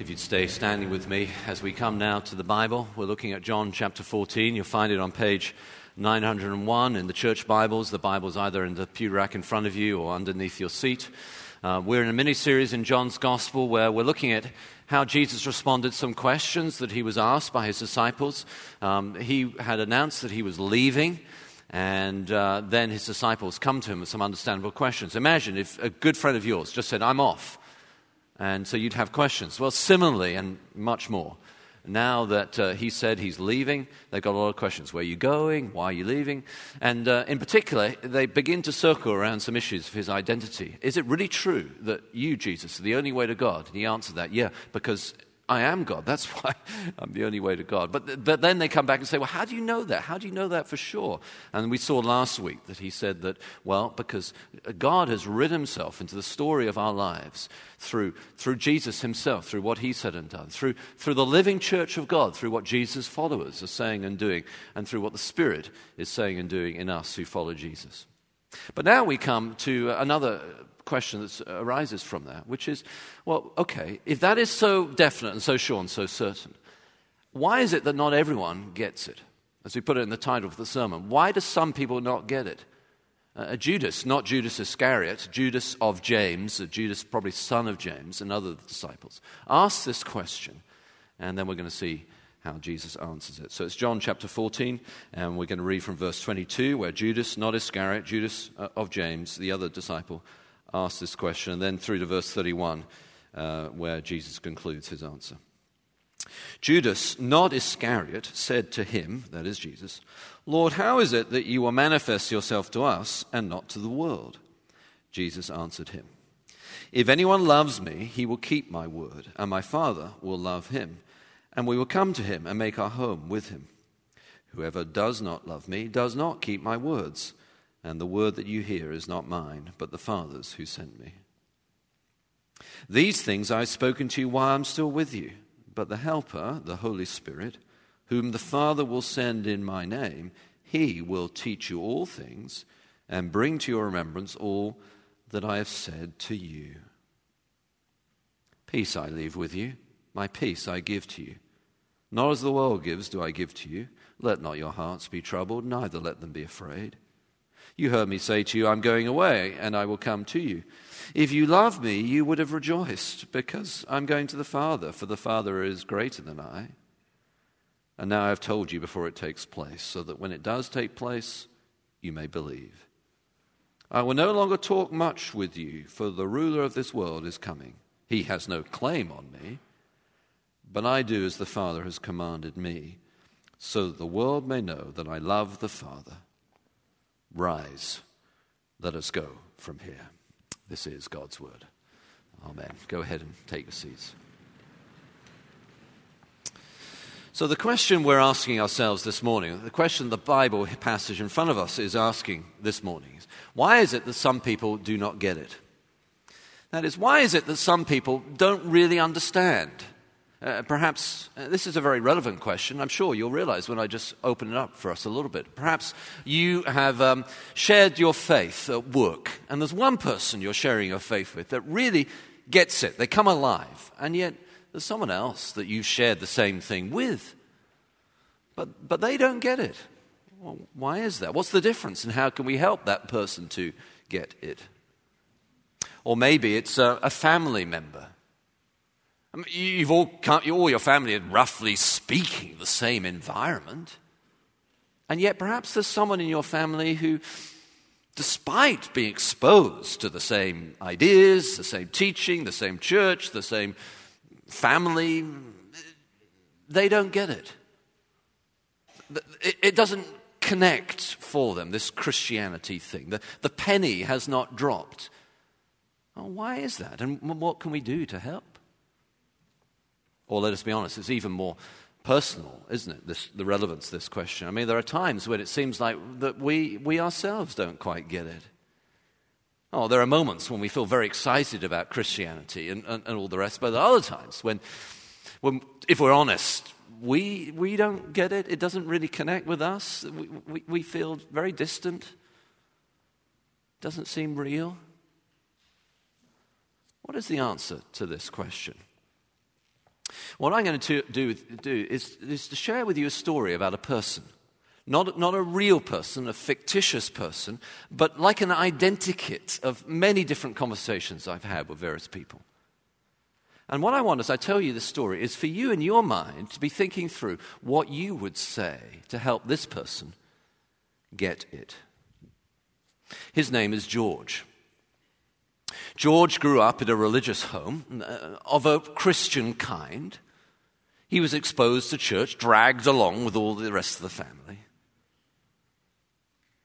If you'd stay standing with me as we come now to the Bible, we're looking at John chapter 14. You'll find it on page 901 in the church Bibles. The Bible's either in the pew rack in front of you or underneath your seat. Uh, we're in a mini series in John's Gospel where we're looking at how Jesus responded to some questions that he was asked by his disciples. Um, he had announced that he was leaving. And uh, then his disciples come to him with some understandable questions. Imagine if a good friend of yours just said, I'm off. And so you'd have questions. Well, similarly, and much more, now that uh, he said he's leaving, they've got a lot of questions. Where are you going? Why are you leaving? And uh, in particular, they begin to circle around some issues of his identity. Is it really true that you, Jesus, are the only way to God? And he answered that, yeah, because I am God. That's why I'm the only way to God. But, but then they come back and say, well, how do you know that? How do you know that for sure? And we saw last week that he said that, well, because God has written himself into the story of our lives through, through Jesus himself, through what he said and done, through, through the living church of God, through what Jesus' followers are saying and doing, and through what the Spirit is saying and doing in us who follow Jesus. But now we come to another question that arises from that, which is well, okay, if that is so definite and so sure and so certain, why is it that not everyone gets it? As we put it in the title of the sermon, why do some people not get it? Uh, Judas, not Judas Iscariot, Judas of James, uh, Judas probably son of James and other disciples, asks this question, and then we're going to see how Jesus answers it. So it's John chapter 14, and we're going to read from verse 22, where Judas, not Iscariot, Judas uh, of James, the other disciple, asks this question, and then through to verse 31, uh, where Jesus concludes his answer. Judas, not Iscariot, said to him, that is Jesus, Lord, how is it that you will manifest yourself to us and not to the world? Jesus answered him, If anyone loves me, he will keep my word, and my Father will love him, and we will come to him and make our home with him. Whoever does not love me does not keep my words and the word that you hear is not mine, but the Father's who sent me. These things I have spoken to you while I'm still with you, but the Helper, the Holy Spirit, whom the Father will send in my name, he will teach you all things and bring to your remembrance all that I have said to you. Peace I leave with you, my peace I give to you. Not as the world gives, do I give to you. Let not your hearts be troubled, neither let them be afraid. You heard me say to you, I'm going away, and I will come to you. If you love me, you would have rejoiced, because I'm going to the Father, for the Father is greater than I. And now I have told you before it takes place, so that when it does take place, you may believe. I will no longer talk much with you, for the ruler of this world is coming. He has no claim on me, but I do as the Father has commanded me, so that the world may know that I love the Father. Rise, let us go from here. This is God's word. Amen. Go ahead and take your seats. So, the question we're asking ourselves this morning, the question the Bible passage in front of us is asking this morning is why is it that some people do not get it? That is, why is it that some people don't really understand uh, perhaps uh, this is a very relevant question. I'm sure you'll realize when I just open it up for us a little bit. Perhaps you have um, shared your faith at work, and there's one person you're sharing your faith with that really gets it. They come alive, and yet there's someone else that you've shared the same thing with, but, but they don't get it. Well, why is that? What's the difference, and how can we help that person to get it? Or maybe it's a, a family member I mean, you've all, all your family are roughly speaking the same environment. And yet, perhaps there's someone in your family who, despite being exposed to the same ideas, the same teaching, the same church, the same family, they don't get it. It doesn't connect for them, this Christianity thing. The, the penny has not dropped. Well, why is that? And what can we do to help? Or let us be honest, it's even more personal, isn't it? This, the relevance of this question. I mean, there are times when it seems like that we, we ourselves don't quite get it. Oh, there are moments when we feel very excited about Christianity and, and, and all the rest, but there are other times when, when if we're honest, we, we don't get it. It doesn't really connect with us. We, we, we feel very distant. Doesn't seem real. What is the answer to this question? What I'm going to do, do is, is to share with you a story about a person. Not, not a real person, a fictitious person, but like an identikit of many different conversations I've had with various people. And what I want as I tell you this story is for you in your mind to be thinking through what you would say to help this person get it. His name is George. George grew up in a religious home uh, of a Christian kind. He was exposed to church, dragged along with all the rest of the family.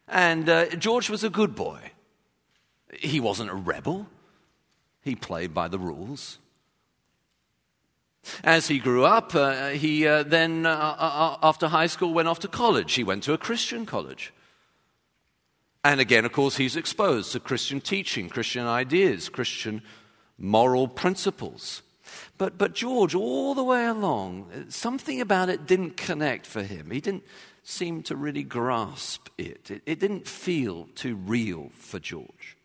And uh, George was a good boy. He wasn't a rebel, he played by the rules. As he grew up, uh, he uh, then, uh, uh, after high school, went off to college. He went to a Christian college. And again, of course, he's exposed to Christian teaching, Christian ideas, Christian moral principles. But, but George, all the way along, something about it didn't connect for him. He didn't seem to really grasp it. It, it didn't feel too real for George.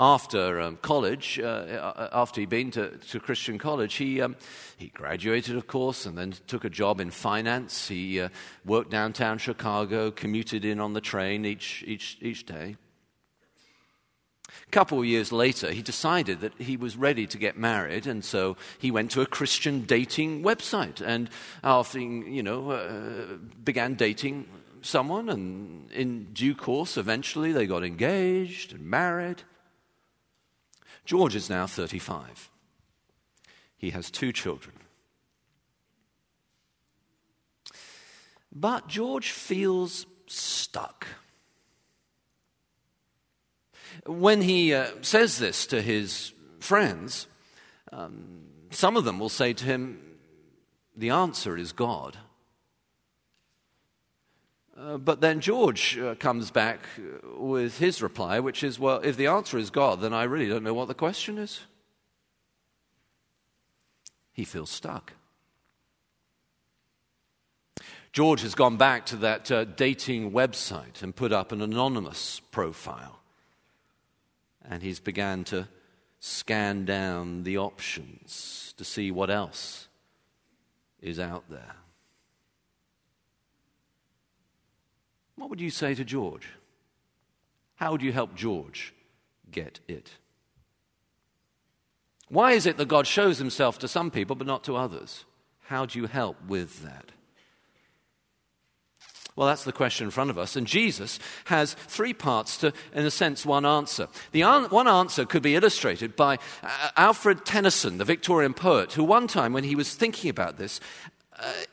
After um, college, uh, uh after he'd been to, to Christian college, he, um, he graduated, of course, and then took a job in finance. He uh, worked downtown Chicago, commuted in on the train each, each, each day. A couple of years later, he decided that he was ready to get married, and so he went to a Christian dating website and after, you know, uh, began dating someone, and in due course, eventually, they got engaged and married. George is now 35. He has two children. But George feels stuck. When he uh, says this to his friends, um, some of them will say to him, The answer is God. Uh, but then George uh, comes back with his reply, which is, Well, if the answer is God, then I really don't know what the question is. He feels stuck. George has gone back to that uh, dating website and put up an anonymous profile and he's began to scan down the options to see what else is out there. What would you say to George? How would you help George get it? Why is it that God shows himself to some people but not to others? How do you help with that? Well, that's the question in front of us. And Jesus has three parts to, in a sense, one answer. The one answer could be illustrated by uh, Alfred Tennyson, the Victorian poet, who one time, when he was thinking about this,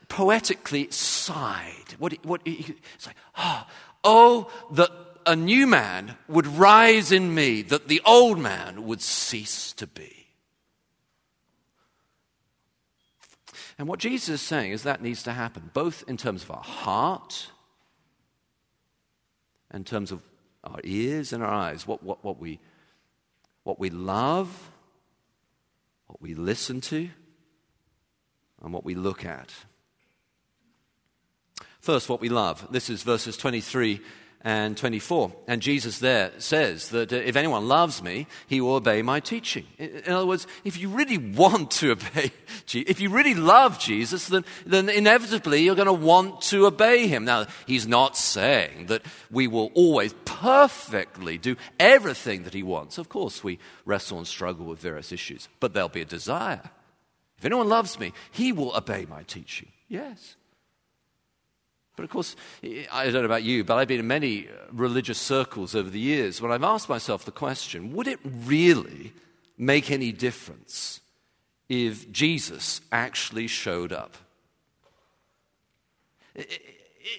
poetically sighed. What, what, he, like, oh, oh, that a new man would rise in me, that the old man would cease to be. And what Jesus is saying is that needs to happen, both in terms of our heart in terms of our ears and our eyes, what, what, what, we, what we love, what we listen to, and what we look at. First, what we love. This is verses 23 and 24. And Jesus there says that uh, if anyone loves me, he will obey my teaching. In other words, if you really want to obey, if you really love Jesus, then, then inevitably you're going to want to obey him. Now, he's not saying that we will always perfectly do everything that he wants. Of course, we wrestle and struggle with various issues, but there'll be a desire. If anyone loves me, he will obey my teaching. Yes. But of course, I don't know about you, but I've been in many uh, religious circles over the years when I've asked myself the question would it really make any difference if Jesus actually showed up?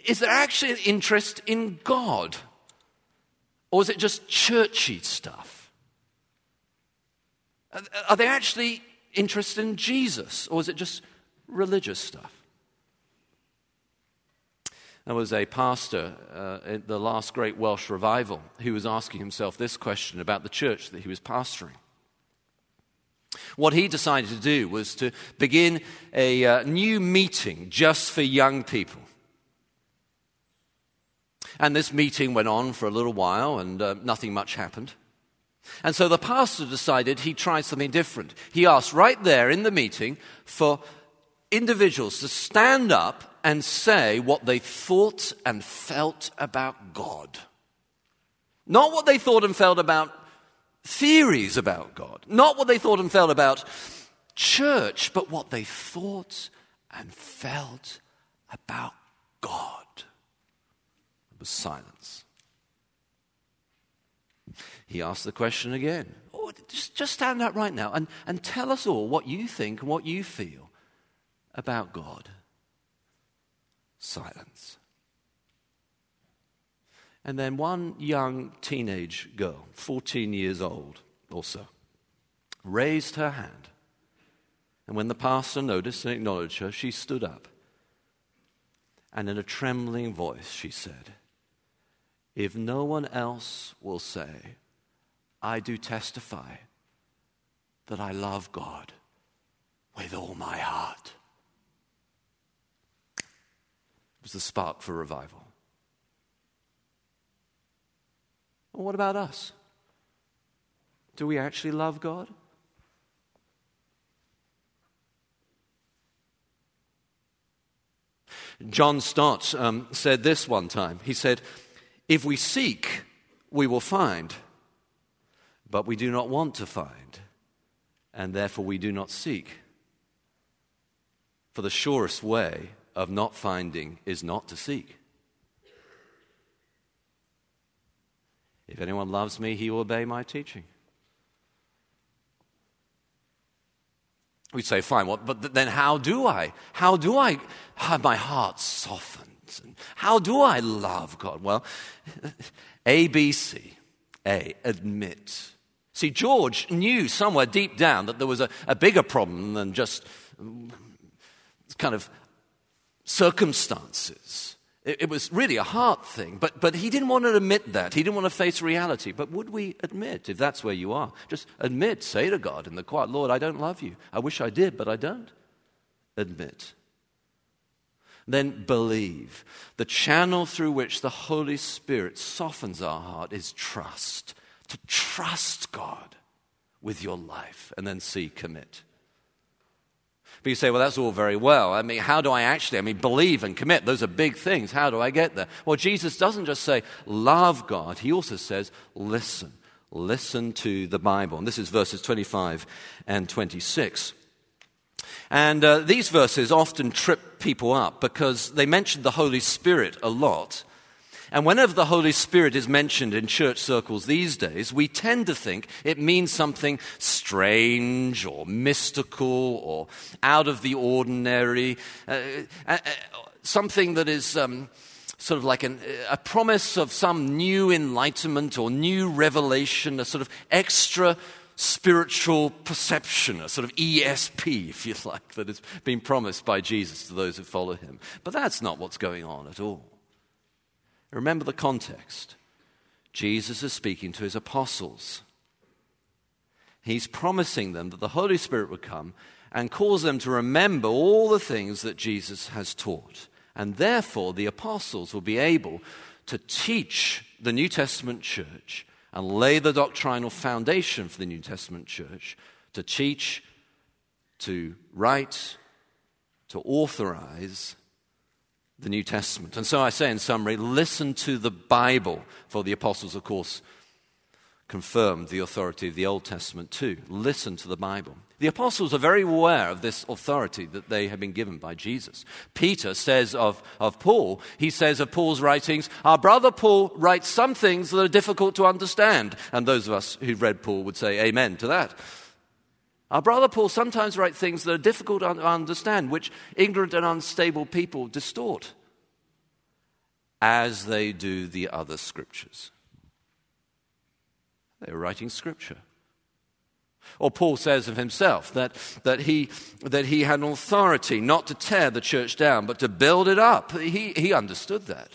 Is there actually an interest in God? Or is it just churchy stuff? Are they actually interested in Jesus? Or is it just religious stuff? There was a pastor uh, at the last great Welsh revival who was asking himself this question about the church that he was pastoring. What he decided to do was to begin a uh, new meeting just for young people. And this meeting went on for a little while, and uh, nothing much happened. And so the pastor decided he'd try something different. He asked right there in the meeting for individuals to stand up and say what they thought and felt about God. Not what they thought and felt about theories about God. Not what they thought and felt about church, but what they thought and felt about God. There was silence. He asked the question again. Oh, just, just stand up right now and, and tell us all what you think and what you feel about God. Silence. And then one young teenage girl, 14 years old or so, raised her hand. And when the pastor noticed and acknowledged her, she stood up. And in a trembling voice, she said, If no one else will say, I do testify that I love God with all my heart. It was the spark for revival. Well, what about us? Do we actually love God? John Stott um, said this one time. He said, If we seek, we will find, but we do not want to find, and therefore we do not seek. For the surest way of not finding is not to seek. If anyone loves me, he will obey my teaching. We say, fine, well, but then how do I? How do I have my heart softened? And How do I love God? Well, A, B, C. A, admit. See, George knew somewhere deep down that there was a, a bigger problem than just mm, kind of circumstances. It, it was really a heart thing, but, but he didn't want to admit that. He didn't want to face reality. But would we admit, if that's where you are, just admit, say to God in the quiet, Lord, I don't love you. I wish I did, but I don't. Admit. Then believe. The channel through which the Holy Spirit softens our heart is trust. To trust God with your life, and then see, commit. But you say, well, that's all very well. I mean, how do I actually, I mean, believe and commit? Those are big things. How do I get there? Well, Jesus doesn't just say, love God. He also says, listen. Listen to the Bible. And this is verses 25 and 26. And uh, these verses often trip people up because they mention the Holy Spirit a lot. And whenever the Holy Spirit is mentioned in church circles these days, we tend to think it means something strange or mystical or out of the ordinary, uh, uh, uh something that is. Um, sort of like an, a promise of some new enlightenment or new revelation, a sort of extra spiritual perception, a sort of ESP, if you like, that has been promised by Jesus to those who follow him. But that's not what's going on at all. Remember the context. Jesus is speaking to his apostles. He's promising them that the Holy Spirit would come and cause them to remember all the things that Jesus has taught. And therefore, the apostles will be able to teach the New Testament church and lay the doctrinal foundation for the New Testament church to teach, to write, to authorize, the New Testament. And so I say in summary listen to the Bible, for the apostles, of course, confirmed the authority of the Old Testament too. Listen to the Bible. The apostles are very aware of this authority that they have been given by Jesus. Peter says of, of Paul, he says of Paul's writings, Our brother Paul writes some things that are difficult to understand. And those of us who've read Paul would say amen to that. Our brother Paul sometimes writes things that are difficult to understand, which ignorant and unstable people distort, as they do the other scriptures. They're writing scripture. Or Paul says of himself that, that, he, that he had authority not to tear the church down, but to build it up. He, he understood that.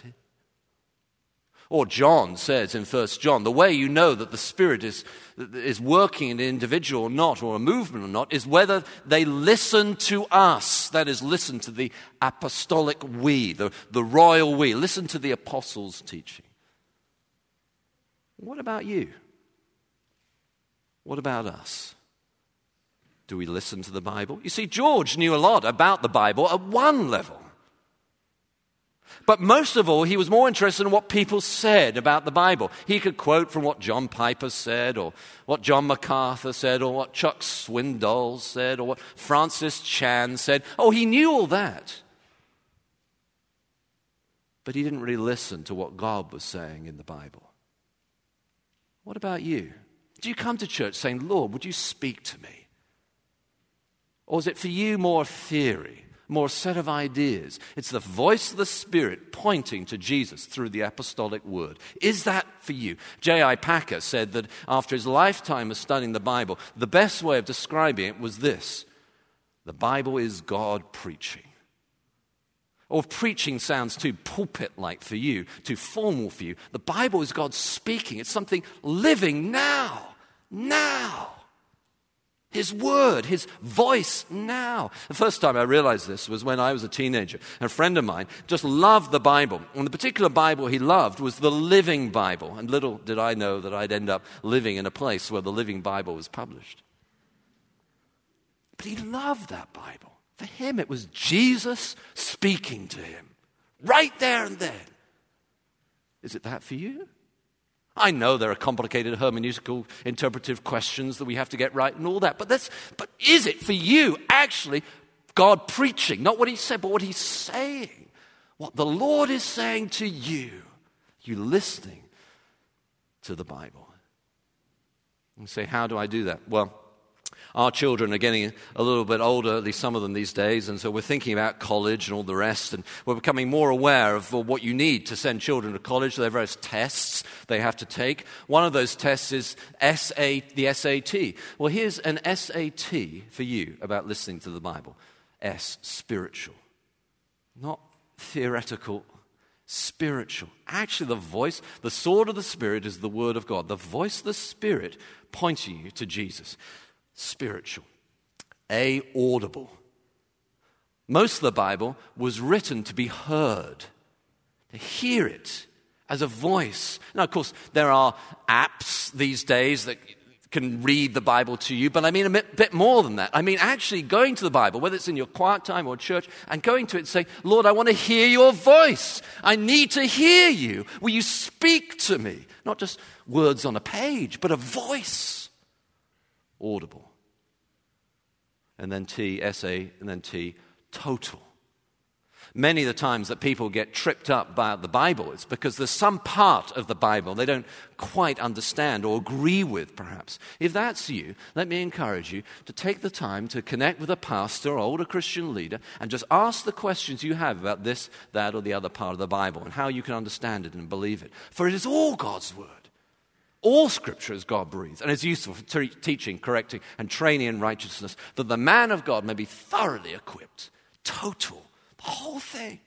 Or John says in 1 John, the way you know that the Spirit is, is working in an individual or not, or a movement or not, is whether they listen to us. That is, listen to the apostolic we, the, the royal we. Listen to the apostles' teaching. What about you? What about us? Do we listen to the Bible? You see, George knew a lot about the Bible at one level. But most of all, he was more interested in what people said about the Bible. He could quote from what John Piper said, or what John MacArthur said, or what Chuck Swindoll said, or what Francis Chan said. Oh, he knew all that. But he didn't really listen to what God was saying in the Bible. What about you? Do you come to church saying, Lord, would you speak to me? Or is it for you more theory? More set of ideas. It's the voice of the Spirit pointing to Jesus through the apostolic word. Is that for you? J.I. Packer said that after his lifetime of studying the Bible, the best way of describing it was this the Bible is God preaching. Or preaching sounds too pulpit like for you, too formal for you, the Bible is God speaking. It's something living now. Now. His word, his voice now. The first time I realized this was when I was a teenager. A friend of mine just loved the Bible. And the particular Bible he loved was the Living Bible. And little did I know that I'd end up living in a place where the Living Bible was published. But he loved that Bible. For him, it was Jesus speaking to him right there and then. Is it that for you? I know there are complicated hermeneutical interpretive questions that we have to get right and all that, but, that's, but is it for you actually God preaching? Not what he said, but what he's saying. What the Lord is saying to you. You listening to the Bible. And say, how do I do that? Well, our children are getting a little bit older, at least some of them these days, and so we're thinking about college and all the rest, and we're becoming more aware of what you need to send children to college. There are various tests they have to take. One of those tests is SA, the SAT. Well, here's an SAT for you about listening to the Bible S, spiritual, not theoretical spiritual. Actually, the voice, the sword of the Spirit is the Word of God. The voice of the Spirit pointing you to Jesus spiritual, A, audible. Most of the Bible was written to be heard, to hear it as a voice. Now, of course, there are apps these days that can read the Bible to you, but I mean a bit, more than that. I mean actually going to the Bible, whether it's in your quiet time or church, and going to it and saying, Lord, I want to hear your voice. I need to hear you. Will you speak to me? Not just words on a page, but a voice. Audible and then T, SA, and then T, total. Many of the times that people get tripped up by the Bible, it's because there's some part of the Bible they don't quite understand or agree with, perhaps. If that's you, let me encourage you to take the time to connect with a pastor or older Christian leader and just ask the questions you have about this, that, or the other part of the Bible and how you can understand it and believe it. For it is all God's Word. All scripture is God breathed and is useful for te- teaching, correcting, and training in righteousness, that the man of God may be thoroughly equipped, total, the whole thing.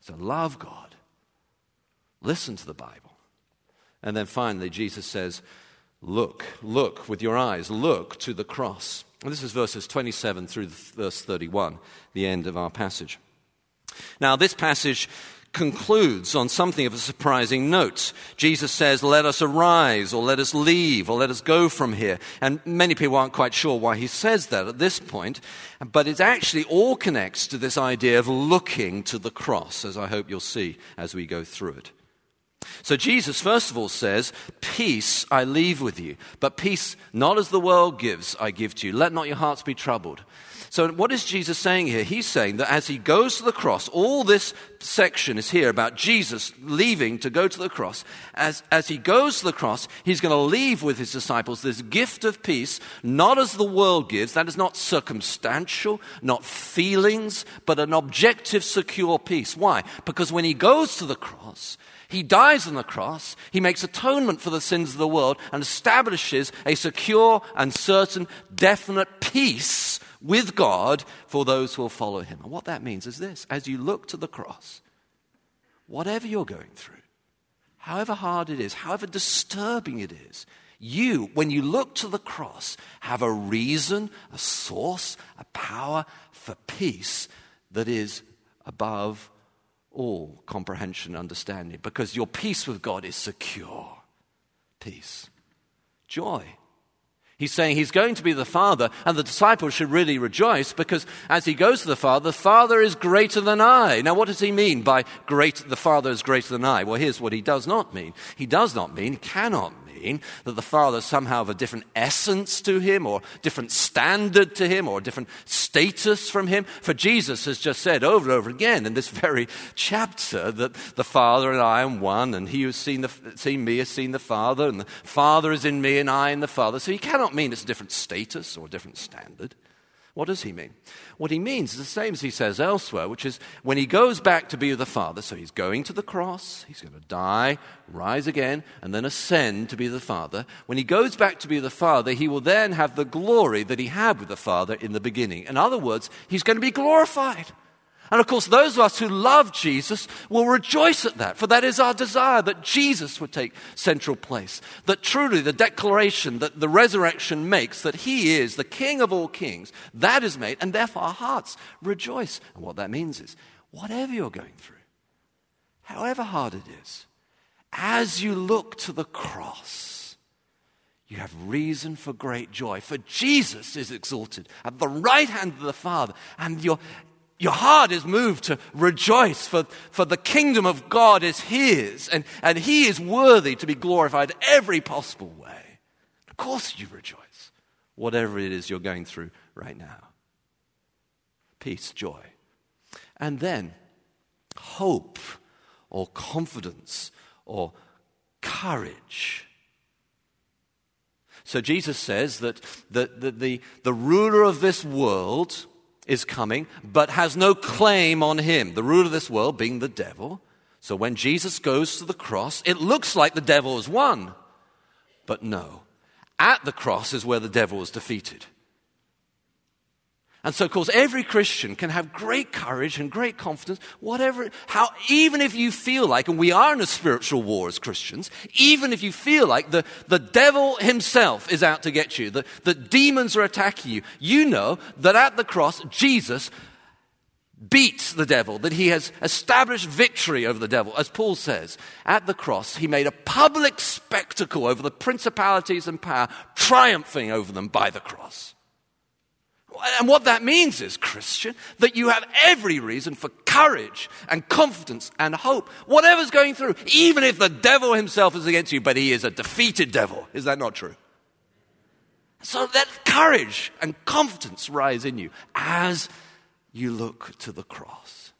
So love God, listen to the Bible. And then finally, Jesus says, Look, look with your eyes, look to the cross. And this is verses 27 through verse 31, the end of our passage. Now, this passage concludes on something of a surprising note. Jesus says, Let us arise, or let us leave, or let us go from here. And many people aren't quite sure why he says that at this point, but it actually all connects to this idea of looking to the cross, as I hope you'll see as we go through it. So Jesus, first of all, says, Peace I leave with you, but peace not as the world gives, I give to you. Let not your hearts be troubled. So, what is Jesus saying here? He's saying that as he goes to the cross, all this section is here about Jesus leaving to go to the cross. As, as he goes to the cross, he's going to leave with his disciples this gift of peace, not as the world gives. That is not circumstantial, not feelings, but an objective, secure peace. Why? Because when he goes to the cross, he dies on the cross, he makes atonement for the sins of the world, and establishes a secure and certain, definite peace with God for those who will follow him. And what that means is this as you look to the cross, whatever you're going through, however hard it is, however disturbing it is, you, when you look to the cross, have a reason, a source, a power for peace that is above all comprehension and understanding because your peace with God is secure. Peace. Joy. He's saying he's going to be the Father, and the disciples should really rejoice because as he goes to the Father, the Father is greater than I. Now, what does he mean by great, the Father is greater than I? Well, here's what he does not mean. He does not mean, cannot mean, that the Father somehow have a different essence to him, or different standard to him, or different status from him. For Jesus has just said over and over again in this very chapter that the Father and I am one, and he who's seen, the, seen me has seen the Father, and the Father is in me, and I in the Father. So he cannot mean it's a different status or a different standard. What does he mean? What he means is the same as he says elsewhere, which is when he goes back to be the Father, so he's going to the cross, he's going to die, rise again, and then ascend to be the Father. When he goes back to be the Father, he will then have the glory that he had with the Father in the beginning. In other words, he's going to be glorified. And of course, those of us who love Jesus will rejoice at that, for that is our desire that Jesus would take central place. That truly the declaration that the resurrection makes that he is the King of all kings, that is made, and therefore our hearts rejoice. And what that means is, whatever you're going through, however hard it is, as you look to the cross, you have reason for great joy. For Jesus is exalted at the right hand of the Father, and your your heart is moved to rejoice, for, for the kingdom of God is His, and, and He is worthy to be glorified every possible way. Of course, you rejoice, whatever it is you're going through right now. Peace, joy. And then, hope, or confidence, or courage. So Jesus says that the, the, the, the ruler of this world, is coming, but has no claim on him. The ruler of this world being the devil. So when Jesus goes to the cross, it looks like the devil has won. But no. At the cross is where the devil is defeated. And so, of course, every Christian can have great courage and great confidence, whatever, how, even if you feel like, and we are in a spiritual war as Christians, even if you feel like the, the devil himself is out to get you, that the demons are attacking you, you know that at the cross, Jesus beats the devil, that he has established victory over the devil. As Paul says, at the cross, he made a public spectacle over the principalities and power, triumphing over them by the cross. And what that means is, Christian, that you have every reason for courage and confidence and hope, whatever's going through, even if the devil himself is against you, but he is a defeated devil. Is that not true? So let courage and confidence rise in you as you look to the cross.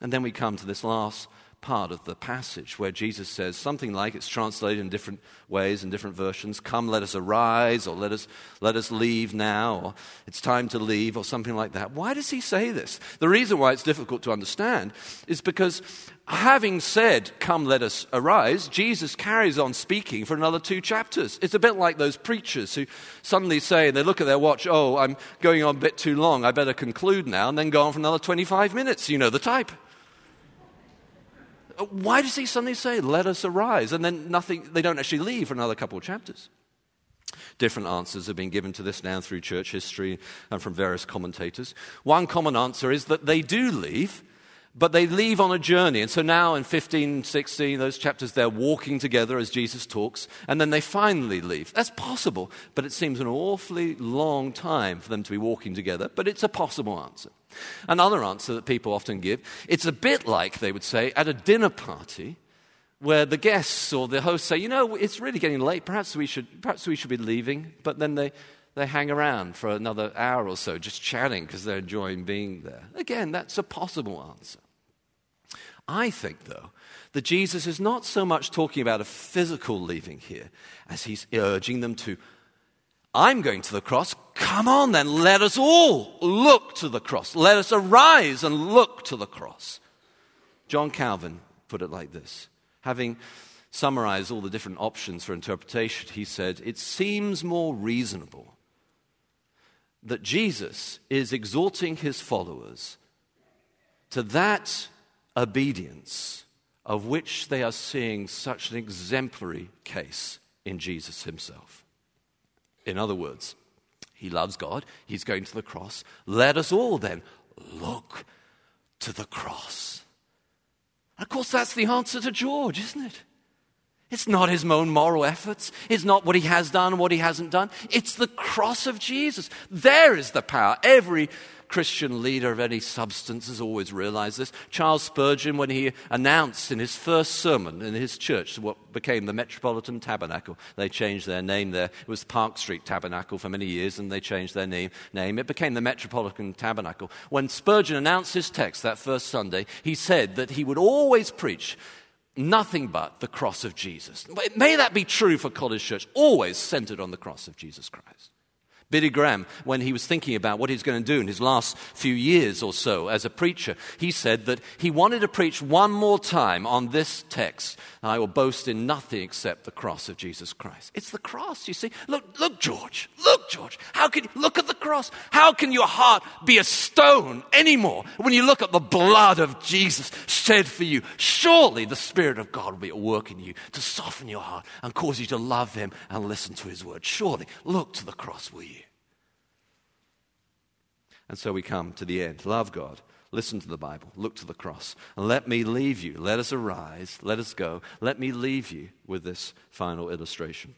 And then we come to this last part of the passage where Jesus says something like it's translated in different ways in different versions come let us arise or let us let us leave now or it's time to leave or something like that. Why does he say this? The reason why it's difficult to understand is because having said come let us arise jesus carries on speaking for another two chapters. It's a bit like those preachers who suddenly say and they look at their watch oh i'm going on a bit too long. I better conclude now and then go on for another 25 minutes you know the type why does he suddenly say, let us arise? And then nothing, they don't actually leave for another couple of chapters. Different answers have been given to this now through church history and from various commentators. One common answer is that they do leave, but they leave on a journey. And so now in 15, 16, those chapters, they're walking together as Jesus talks, and then they finally leave. That's possible, but it seems an awfully long time for them to be walking together, but it's a possible answer. Another answer that people often give, it's a bit like, they would say, at a dinner party where the guests or the host say, you know, it's really getting late, perhaps we should, perhaps we should be leaving, but then they, they hang around for another hour or so just chatting because they're enjoying being there. Again, that's a possible answer. I think, though, that Jesus is not so much talking about a physical leaving here as he's urging them to I'm going to the cross. Come on, then, let us all look to the cross. Let us arise and look to the cross. John Calvin put it like this having summarized all the different options for interpretation, he said, It seems more reasonable that Jesus is exhorting his followers to that obedience of which they are seeing such an exemplary case in Jesus himself. In other words, he loves God, he's going to the cross. Let us all then look to the cross. of course, that's the answer to George, isn't it? It's not his own moral efforts. It's not what he has done what he hasn't done. It's the cross of Jesus. There is the power. Every Christian leader of any substance has always realized this. Charles Spurgeon, when he announced in his first sermon in his church what became the Metropolitan Tabernacle, they changed their name there. It was Park Street Tabernacle for many years, and they changed their name. name. It became the Metropolitan Tabernacle. When Spurgeon announced his text that first Sunday, he said that he would always preach nothing but the cross of Jesus. May that be true for College Church, always centered on the cross of Jesus Christ. Billy Graham, when he was thinking about what he's going to do in his last few years or so as a preacher, he said that he wanted to preach one more time on this text I will boast in nothing except the cross of Jesus Christ. It's the cross, you see. Look, look, George. Look, George. How can you look at the cross? How can your heart be a stone anymore when you look at the blood of Jesus shed for you? Surely the Spirit of God will be at work in you to soften your heart and cause you to love Him and listen to His word. Surely look to the cross, will you? And so we come to the end. Love God. Listen to the Bible. Look to the cross. And let me leave you. Let us arise. Let us go. Let me leave you with this final illustration.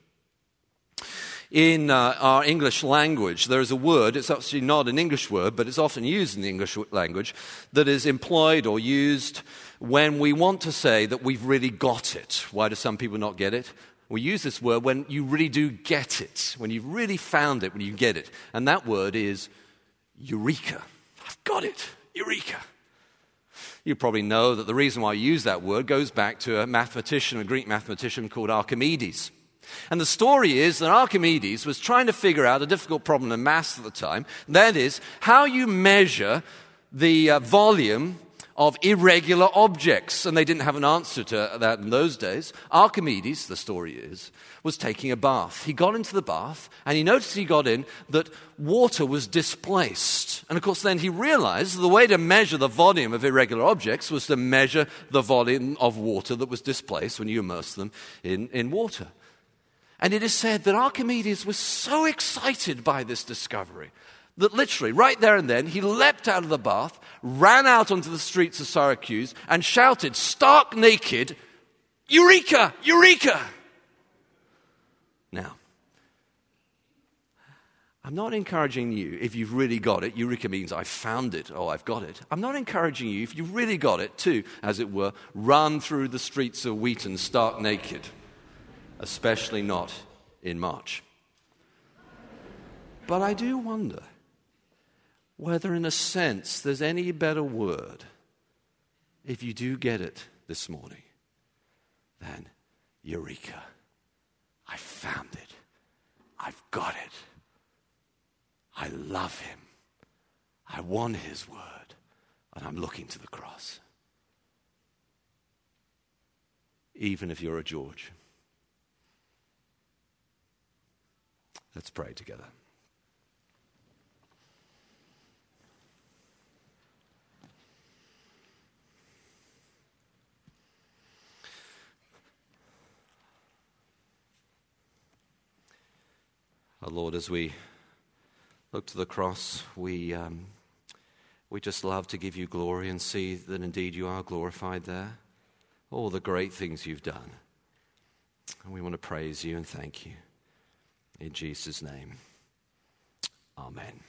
In uh, our English language, there is a word, it's actually not an English word, but it's often used in the English language, that is employed or used when we want to say that we've really got it. Why do some people not get it? We use this word when you really do get it, when you've really found it, when you get it. And that word is Eureka. I've got it. Eureka. You probably know that the reason why I use that word goes back to a mathematician, a Greek mathematician called Archimedes. And the story is that Archimedes was trying to figure out a difficult problem in maths at the time. That is, how you measure the uh, volume of irregular objects. And they didn't have an answer to that in those days. Archimedes, the story is, was taking a bath. He got into the bath and he noticed he got in that water was displaced. And of course, then he realized the way to measure the volume of irregular objects was to measure the volume of water that was displaced when you immerse them in, in water. And it is said that Archimedes was so excited by this discovery that literally, right there and then, he leapt out of the bath, ran out onto the streets of Syracuse, and shouted, stark naked, Eureka! Eureka! Now, I'm not encouraging you, if you've really got it, Eureka means I've found it, oh, I've got it. I'm not encouraging you, if you've really got it, to, as it were, run through the streets of Wheaton stark naked, especially not in March. But I do wonder whether, in a sense, there's any better word, if you do get it this morning, than Eureka. Found it. I've got it. I love him. I want his word. And I'm looking to the cross. Even if you're a George. Let's pray together. Our Lord, as we look to the cross, we, um, we just love to give you glory and see that indeed you are glorified there. All the great things you've done. And we want to praise you and thank you. In Jesus' name, amen.